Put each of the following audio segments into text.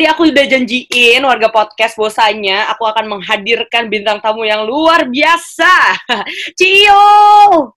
tadi aku udah janjiin warga podcast bosanya, aku akan menghadirkan bintang tamu yang luar biasa. Cio!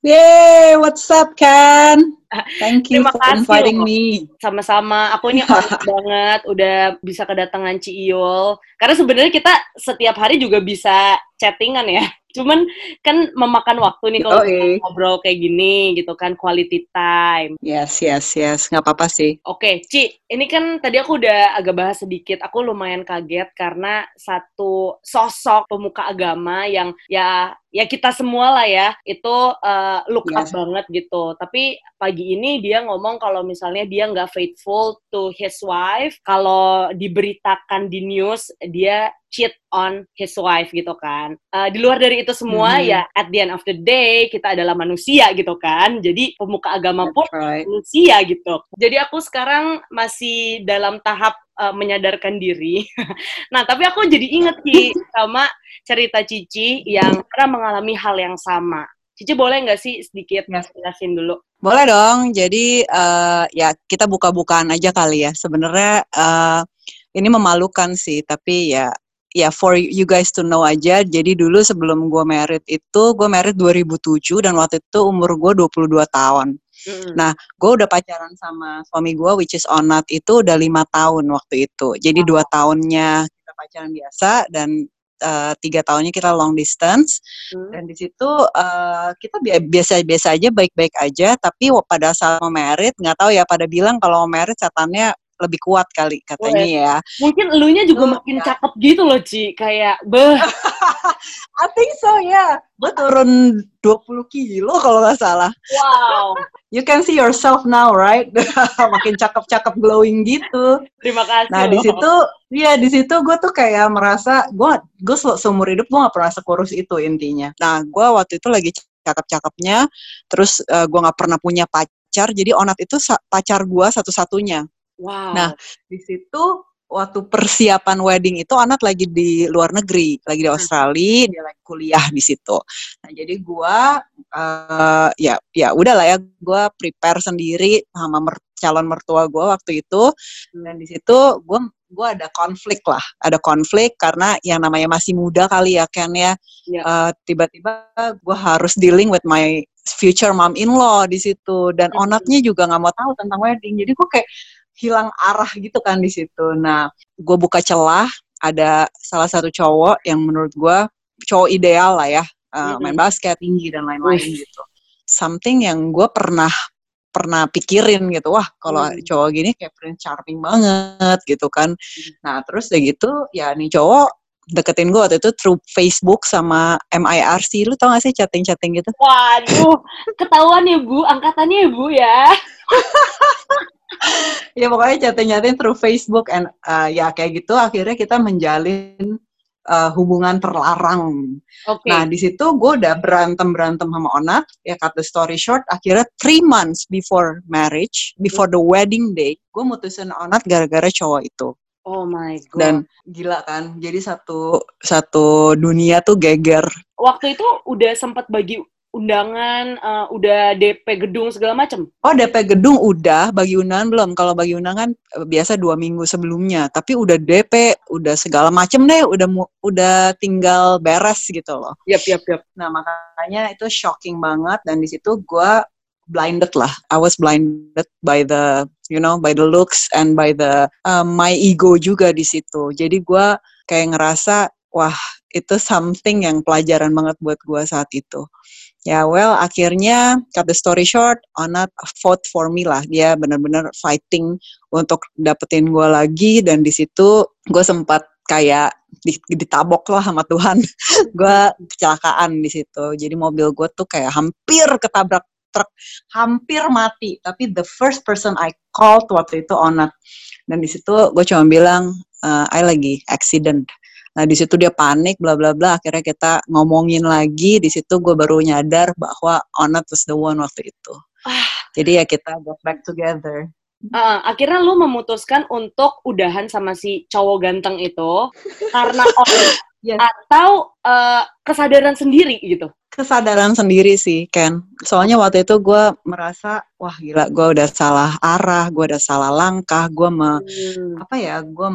Yay, what's up, Ken? Thank you Terima for kasih inviting loh. me. Sama-sama, aku ini honored banget udah bisa kedatangan Ciol. Karena sebenarnya kita setiap hari juga bisa chattingan ya. Cuman kan memakan waktu nih kalau Yoi. kita ngobrol kayak gini gitu kan, quality time. Yes, yes, yes. Nggak apa-apa sih. Oke, Ci, ini kan tadi aku udah agak bahas sedikit. Aku lumayan kaget karena satu sosok pemuka agama yang ya ya kita semua lah ya itu uh, look up Yes. banget gitu. Tapi pagi ini dia ngomong kalau misalnya dia nggak faithful to his wife, kalau diberitakan di news dia cheat on his wife gitu kan. Uh, di luar dari itu semua Mhm. ya at the end of the day kita adalah manusia gitu kan. Jadi pemuka agama pun right. manusia gitu. Jadi aku sekarang masih dalam tahap uh, menyadarkan diri. nah, tapi aku jadi inget Ci sama cerita Cici yang pernah mengalami hal yang sama. Cici boleh nggak sih sedikit jelasin dulu? Boleh dong. Jadi eh, ya kita buka-bukaan aja kali ya. Sebenarnya eh, ini memalukan sih, tapi ya ya for you guys to know aja. Jadi dulu sebelum gue married itu, gue married 2007 dan waktu itu umur gue 22 tahun. Mm-mm. Nah, gue udah pacaran sama suami gue, which is Onat, itu udah lima tahun waktu itu. Jadi dua tahunnya kita pacaran biasa dan eh, tiga tahunnya kita long distance. Hmm. Dan di situ eh, kita bi- biasa-biasa aja, baik-baik aja. Tapi pada saat mau merit, nggak tahu ya, pada bilang kalau mau merit setannya lebih kuat kali katanya ya. Mungkin elunya juga Tuh, makin ya. cakep gitu loh, Ci. Kayak, beh, I think so ya. Gue turun 20 kilo kalau nggak salah. wow. You can see yourself now, right? Makin cakep-cakep glowing gitu. Terima kasih Nah di situ, iya di situ gue tuh kayak merasa gue gue seumur hidup gue gak pernah sekurus itu intinya. Nah gue waktu itu lagi cakep-cakepnya, terus eh, gue nggak pernah punya pacar, jadi Onat itu pacar gue satu-satunya. Wow. Nah, Di situ waktu persiapan wedding itu Onat lagi di luar negeri, lagi di Australia, dia lagi kuliah di situ. Nah jadi gue eh ya ya udahlah ya, gue prepare sendiri sama mer- calon mertua gue waktu itu dan di situ gue gue ada konflik lah ada konflik karena yang namanya masih muda kali ya Ken ya Iya. Eh, tiba-tiba gue harus dealing with my future mom in law di situ dan Mhm. onatnya juga nggak mau tahu tentang wedding jadi gue kayak hilang arah gitu kan di situ. Nah gue buka celah ada salah satu cowok yang menurut gue cowok ideal lah ya eh, Mhm. main basket tinggi dan lain-lain gitu. Something yang gue pernah pernah pikirin gitu wah kalau Hmm. cowok gini kayak prince charming banget gitu kan. Nah terus udah gitu ya nih cowok deketin gue waktu itu through Facebook sama MIRC lu tau gak sih chatting-chatting gitu? Waduh, ketahuan ya Bu, angkatannya ya Bu ya. ya pokoknya chatting-chatting through Facebook and uh, ya kayak gitu akhirnya kita menjalin uh, hubungan terlarang Oke. Nah, di situ gue udah berantem-berantem sama Onat. Ya, cut the story short, akhirnya three months before marriage, before the wedding day, gue mutusin Onat gara-gara cowok itu. oh my god. Dan gila kan, jadi satu satu dunia tuh geger. waktu itu udah sempat bagi undangan, eh, udah DP gedung segala macam. Oh, DP gedung udah, bagi undangan belum. Kalau bagi undangan eh, biasa dua minggu sebelumnya. Tapi udah DP, udah segala macem deh, udah udah tinggal beres gitu loh. Yap, yap, yap. Nah makanya itu shocking banget dan di situ gue blinded lah. I was blinded by the you know by the looks and by the um, my ego juga di situ. Jadi gue kayak ngerasa wah itu something yang pelajaran banget buat gue saat itu. Ya well akhirnya cut the story short, Onat fought for me lah. Dia benar-benar fighting untuk dapetin gue lagi dan di situ gue sempat kayak di- ditabok lah sama Tuhan. gue kecelakaan di situ. Jadi mobil gue tuh kayak hampir ketabrak truk, hampir mati. Tapi the first person I called waktu itu Onat. Dan di situ gue cuma bilang, "Eh, I lagi accident. Nah di situ dia panik, bla bla bla. Akhirnya kita ngomongin lagi. Di situ gue baru nyadar bahwa Onat was the one waktu itu. Jadi ya kita got back together. Eh, akhirnya lu memutuskan untuk udahan sama si cowok ganteng itu karena on- yes. atau uh, kesadaran sendiri gitu? Kesadaran sendiri sih, Ken. Soalnya waktu itu gue merasa, wah gila, gue udah salah arah, gue udah salah langkah, gue me, hmm. apa ya, gue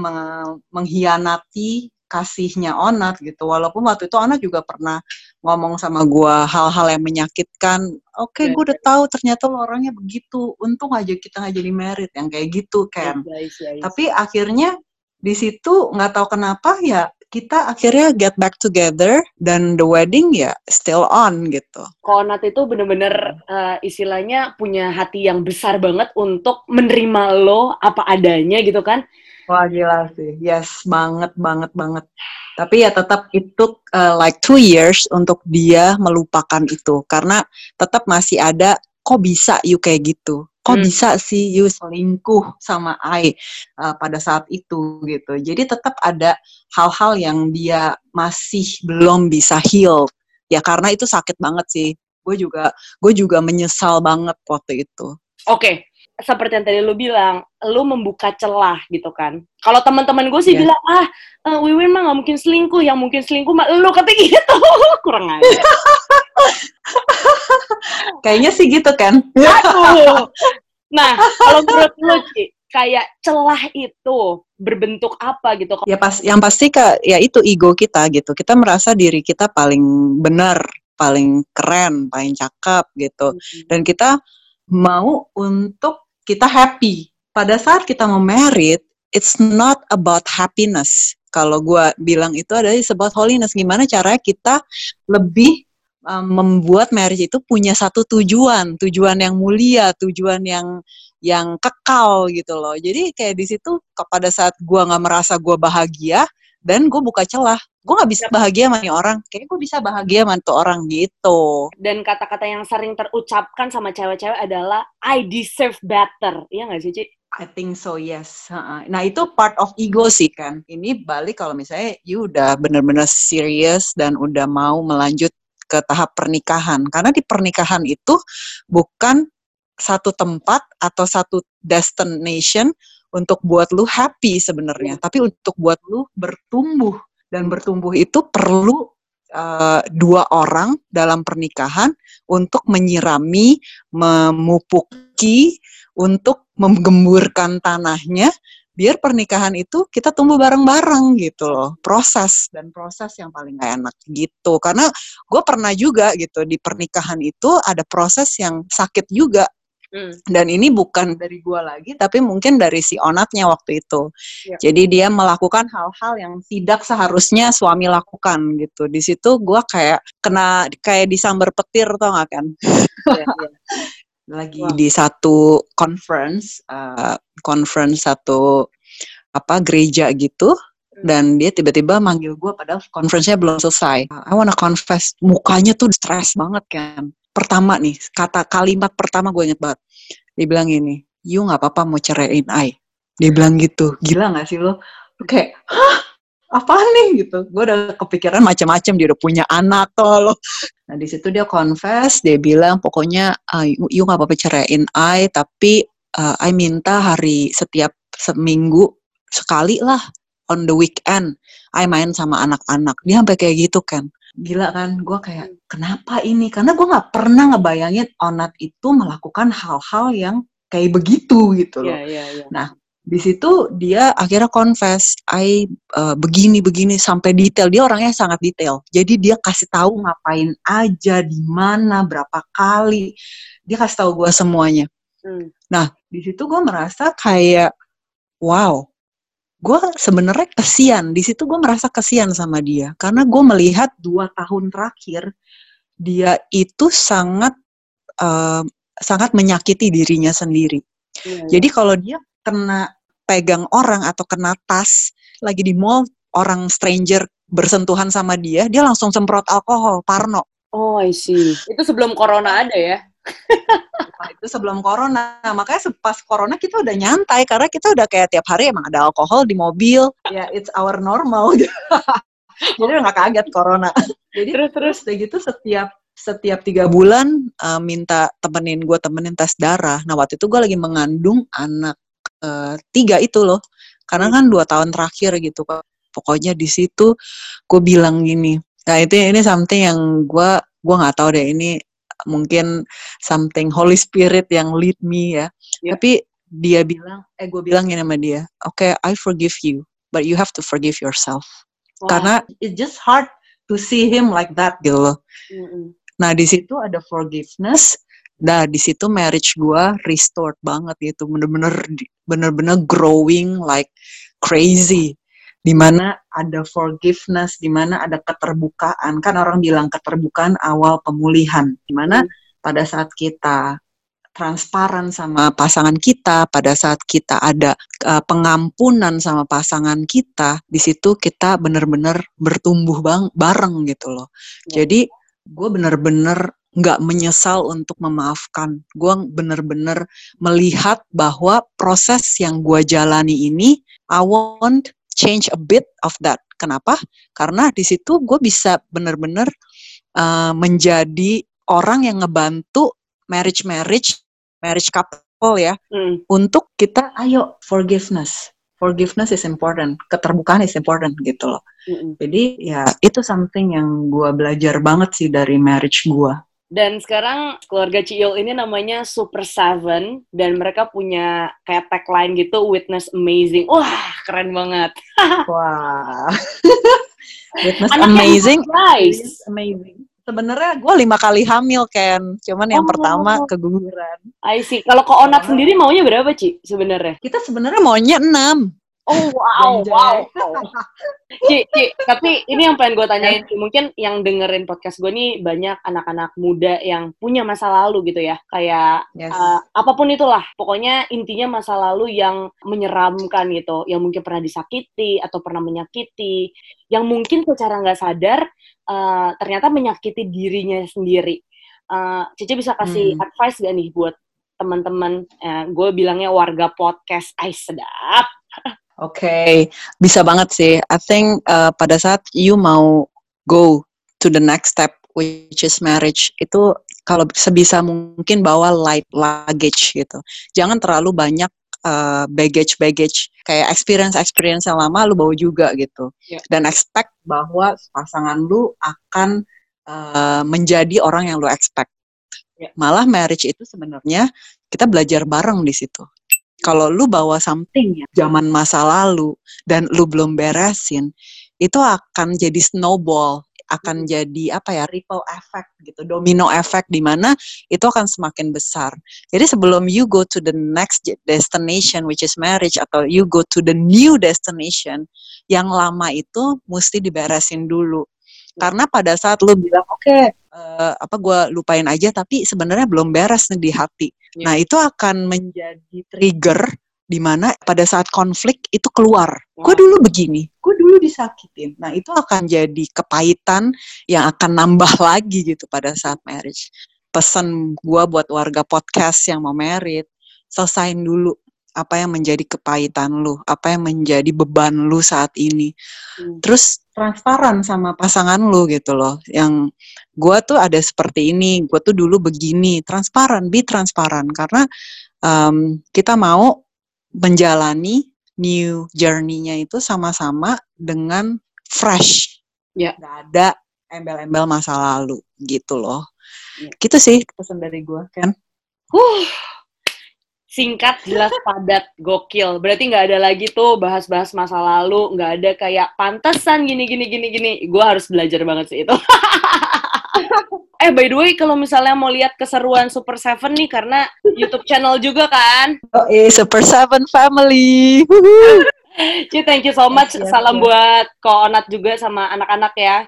mengkhianati kasihnya Onat gitu. Walaupun waktu itu Onat juga pernah ngomong sama gue hal-hal yang menyakitkan. Oke, okay, gue udah tahu ternyata lo orangnya begitu. Untung aja kita nggak jadi merit yang kayak gitu, yes. Tapi akhirnya di situ nggak tahu kenapa ya kita akhirnya get back together dan the wedding ya still on gitu. Konat itu bener-bener uh, istilahnya punya hati yang besar banget untuk menerima lo apa adanya gitu kan. Wah gila sih, yes banget banget banget. Tapi ya tetap itu uh, like two years untuk dia melupakan itu karena tetap masih ada kok bisa you kayak gitu kok hmm. bisa sih you selingkuh sama I uh, pada saat itu gitu. Jadi tetap ada hal-hal yang dia masih belum bisa heal. Ya karena itu sakit banget sih. Gue juga gue juga menyesal banget waktu itu. Oke, okay. Seperti yang tadi lu bilang, lu membuka celah gitu kan. Kalau teman-teman gue sih yeah. bilang, ah, uh, Wiwin mah gak mungkin selingkuh, yang mungkin selingkuh mah lu kata gitu. Kurang aja. Kayaknya sih gitu kan. Aduh. Nah, kalau menurut lu, Ci, kayak celah itu berbentuk apa gitu? Ya pas, yang pasti kak, ya itu ego kita gitu. Kita merasa diri kita paling benar, paling keren, paling cakep gitu. Hmm. Dan kita mau untuk kita happy. Pada saat kita mau merit, it's not about happiness. Kalau gue bilang itu adalah about holiness. Gimana caranya kita lebih um, membuat marriage itu punya satu tujuan, tujuan yang mulia, tujuan yang yang kekal gitu loh. Jadi kayak di situ pada saat gue nggak merasa gue bahagia dan gue buka celah, gue nggak bisa bahagia sama nih orang, kayak gue bisa bahagia sama tuh orang gitu. Dan kata-kata yang sering terucapkan sama cewek-cewek adalah I deserve better, iya nggak sih Ci? I think so, yes. Nah itu part of ego sih kan. Ini balik kalau misalnya you udah bener-bener serius dan udah mau melanjut ke tahap pernikahan. Karena di pernikahan itu bukan satu tempat atau satu destination untuk buat lu happy sebenarnya, tapi untuk buat lu bertumbuh dan bertumbuh itu perlu uh, dua orang dalam pernikahan untuk menyirami, memupuki, untuk menggemburkan tanahnya. Biar pernikahan itu kita tumbuh bareng-bareng gitu loh. Proses dan proses yang paling gak enak gitu. Karena gue pernah juga gitu di pernikahan itu ada proses yang sakit juga Hmm. Dan ini bukan dari gue lagi, tapi mungkin dari si onatnya waktu itu. Ya. Jadi dia melakukan hal-hal yang tidak seharusnya suami lakukan gitu. Di situ gue kayak kena kayak disambar petir tau gak kan? Ya, ya. Lagi wow. di satu conference, uh, conference satu apa gereja gitu hmm. dan dia tiba-tiba manggil gue padahal conference-nya belum selesai. I wanna confess, mukanya tuh stres banget kan. Pertama nih, kata kalimat pertama gue inget banget. Dia bilang ini, you nggak apa-apa mau ceraiin I. Dia bilang gitu, gila gak sih lo? Kayak, hah? Apa nih gitu? Gue udah kepikiran macam-macam dia udah punya anak tuh lo. Nah di situ dia confess, dia bilang pokoknya uh, you nggak apa-apa ceraiin I, tapi uh, I minta hari setiap seminggu sekali lah on the weekend I main sama anak-anak dia sampai kayak gitu kan gila kan gue kayak kenapa ini? Karena gue nggak pernah ngebayangin Onat itu melakukan hal-hal yang kayak begitu gitu loh. yeah, yeah, yeah. nah di situ dia akhirnya confess I uh, begini begini sampai detail. Dia orangnya sangat detail. Jadi dia kasih tahu ngapain aja di mana berapa kali. Dia kasih tahu gue semuanya. Hmm. nah di situ gue merasa kayak wow gue sebenarnya kesian. Di situ gue merasa kesian sama dia. Karena gue melihat dua tahun terakhir dia itu sangat uh, sangat menyakiti dirinya sendiri. Hmm. jadi kalau dia kena pegang orang atau kena tas lagi di mall orang stranger bersentuhan sama dia dia langsung semprot alkohol parno. Oh I see. Itu sebelum corona ada ya nah, itu sebelum corona. Makanya pas corona kita udah nyantai karena kita udah kayak tiap hari emang ada alkohol di mobil. Ya, it's our normal. Jadi udah gak kaget corona. Jadi terus terus kayak gitu setiap setiap tiga bulan uh, minta temenin gue temenin tes darah. Nah waktu itu gue lagi mengandung anak uh, tiga itu loh. Karena kan dua tahun terakhir gitu. pokoknya di situ gue bilang gini nah itu ini something yang gue gue nggak tahu deh ini mungkin something Holy Spirit yang lead me ya yeah. tapi dia bilang eh gue bilang gini sama dia oke okay, I forgive you but you have to forgive yourself wow. karena it's just hard to see him like that gitu loh mm -hmm. nah di situ ada forgiveness Nah, di situ marriage gue restored banget gitu, bener-bener bener-bener growing like crazy. Di mana ada forgiveness, di mana ada keterbukaan. Kan orang bilang keterbukaan awal pemulihan. Di mana hmm. pada saat kita transparan sama pasangan kita, pada saat kita ada uh, pengampunan sama pasangan kita, di situ kita bener-bener bertumbuh bang bareng gitu loh. Ya. Jadi gue bener-bener nggak menyesal untuk memaafkan. Gue bener-bener melihat bahwa proses yang gue jalani ini, I want change a bit of that. Kenapa? Karena di situ gue bisa bener-bener uh, menjadi orang yang ngebantu marriage marriage marriage couple ya hmm. untuk kita ayo forgiveness forgiveness is important, keterbukaan is important gitu loh. Mm -hmm. Jadi ya itu something yang gue belajar banget sih dari marriage gue. Dan sekarang keluarga Ciil ini namanya Super Seven dan mereka punya kayak tagline gitu Witness Amazing. Wah, keren banget. Wah. Witness Anak Amazing. Nice. Amazing. Sebenarnya gue lima kali hamil kan, cuman yang oh. pertama keguguran. I see. Kalau ke Onat sendiri maunya berapa Ci sebenarnya? Kita sebenarnya maunya enam. Oh wow, wow. Ci, Ci, tapi ini yang pengen gue tanyain. Mungkin yang dengerin podcast gue nih banyak anak-anak muda yang punya masa lalu gitu ya. Kayak yes. uh, apa pun itulah. Pokoknya intinya masa lalu yang menyeramkan gitu. Yang mungkin pernah disakiti atau pernah menyakiti. Yang mungkin secara nggak sadar uh, ternyata menyakiti dirinya sendiri. Uh, Cici bisa kasih hmm. advice gak nih buat teman-teman, uh, gue bilangnya warga podcast, ay sedap. Oke, okay. bisa banget sih. I think uh, pada saat you mau go to the next step, which is marriage, itu kalau sebisa mungkin bawa light luggage gitu. Jangan terlalu banyak uh, baggage baggage kayak experience experience yang lama lu bawa juga gitu. Yeah. Dan expect bahwa pasangan lu akan uh, menjadi orang yang lu expect. Yeah. Malah marriage itu sebenarnya kita belajar bareng di situ kalau lu bawa something ya zaman masa lalu dan lu belum beresin itu akan jadi snowball akan hmm. jadi apa ya ripple effect gitu domino effect di mana itu akan semakin besar jadi sebelum you go to the next destination which is marriage atau you go to the new destination yang lama itu mesti diberesin dulu karena pada saat lu bilang oke okay, uh, eh, apa gue lupain aja tapi sebenarnya belum beres nih di hati yeah. nah itu akan menjadi trigger di mana pada saat konflik itu keluar. Wow. Gue dulu begini, gue dulu disakitin. Nah itu akan jadi kepahitan yang akan nambah lagi gitu pada saat marriage. Pesan gue buat warga podcast yang mau merit, selesain dulu apa yang menjadi kepahitan lu, apa yang menjadi beban lu saat ini. Hmm. Terus transparan sama pasangan lu gitu loh. Yang gue tuh ada seperti ini, gue tuh dulu begini, transparan, be transparan karena um, kita mau menjalani new journey-nya itu sama-sama dengan fresh. Ya. Yeah. Gak ada embel-embel masa lalu gitu loh. Yeah. Gitu sih pesan dari gue kan. Huh singkat, jelas, padat, gokil. Berarti nggak ada lagi tuh bahas-bahas masa lalu, nggak ada kayak pantesan gini gini gini gini. Gue harus belajar banget sih itu. eh by the way, kalau misalnya mau lihat keseruan Super Seven nih karena YouTube channel juga kan? Oh eh Super Seven Family. Ci, thank you so much. Salam buat Ko Onat juga sama anak-anak ya.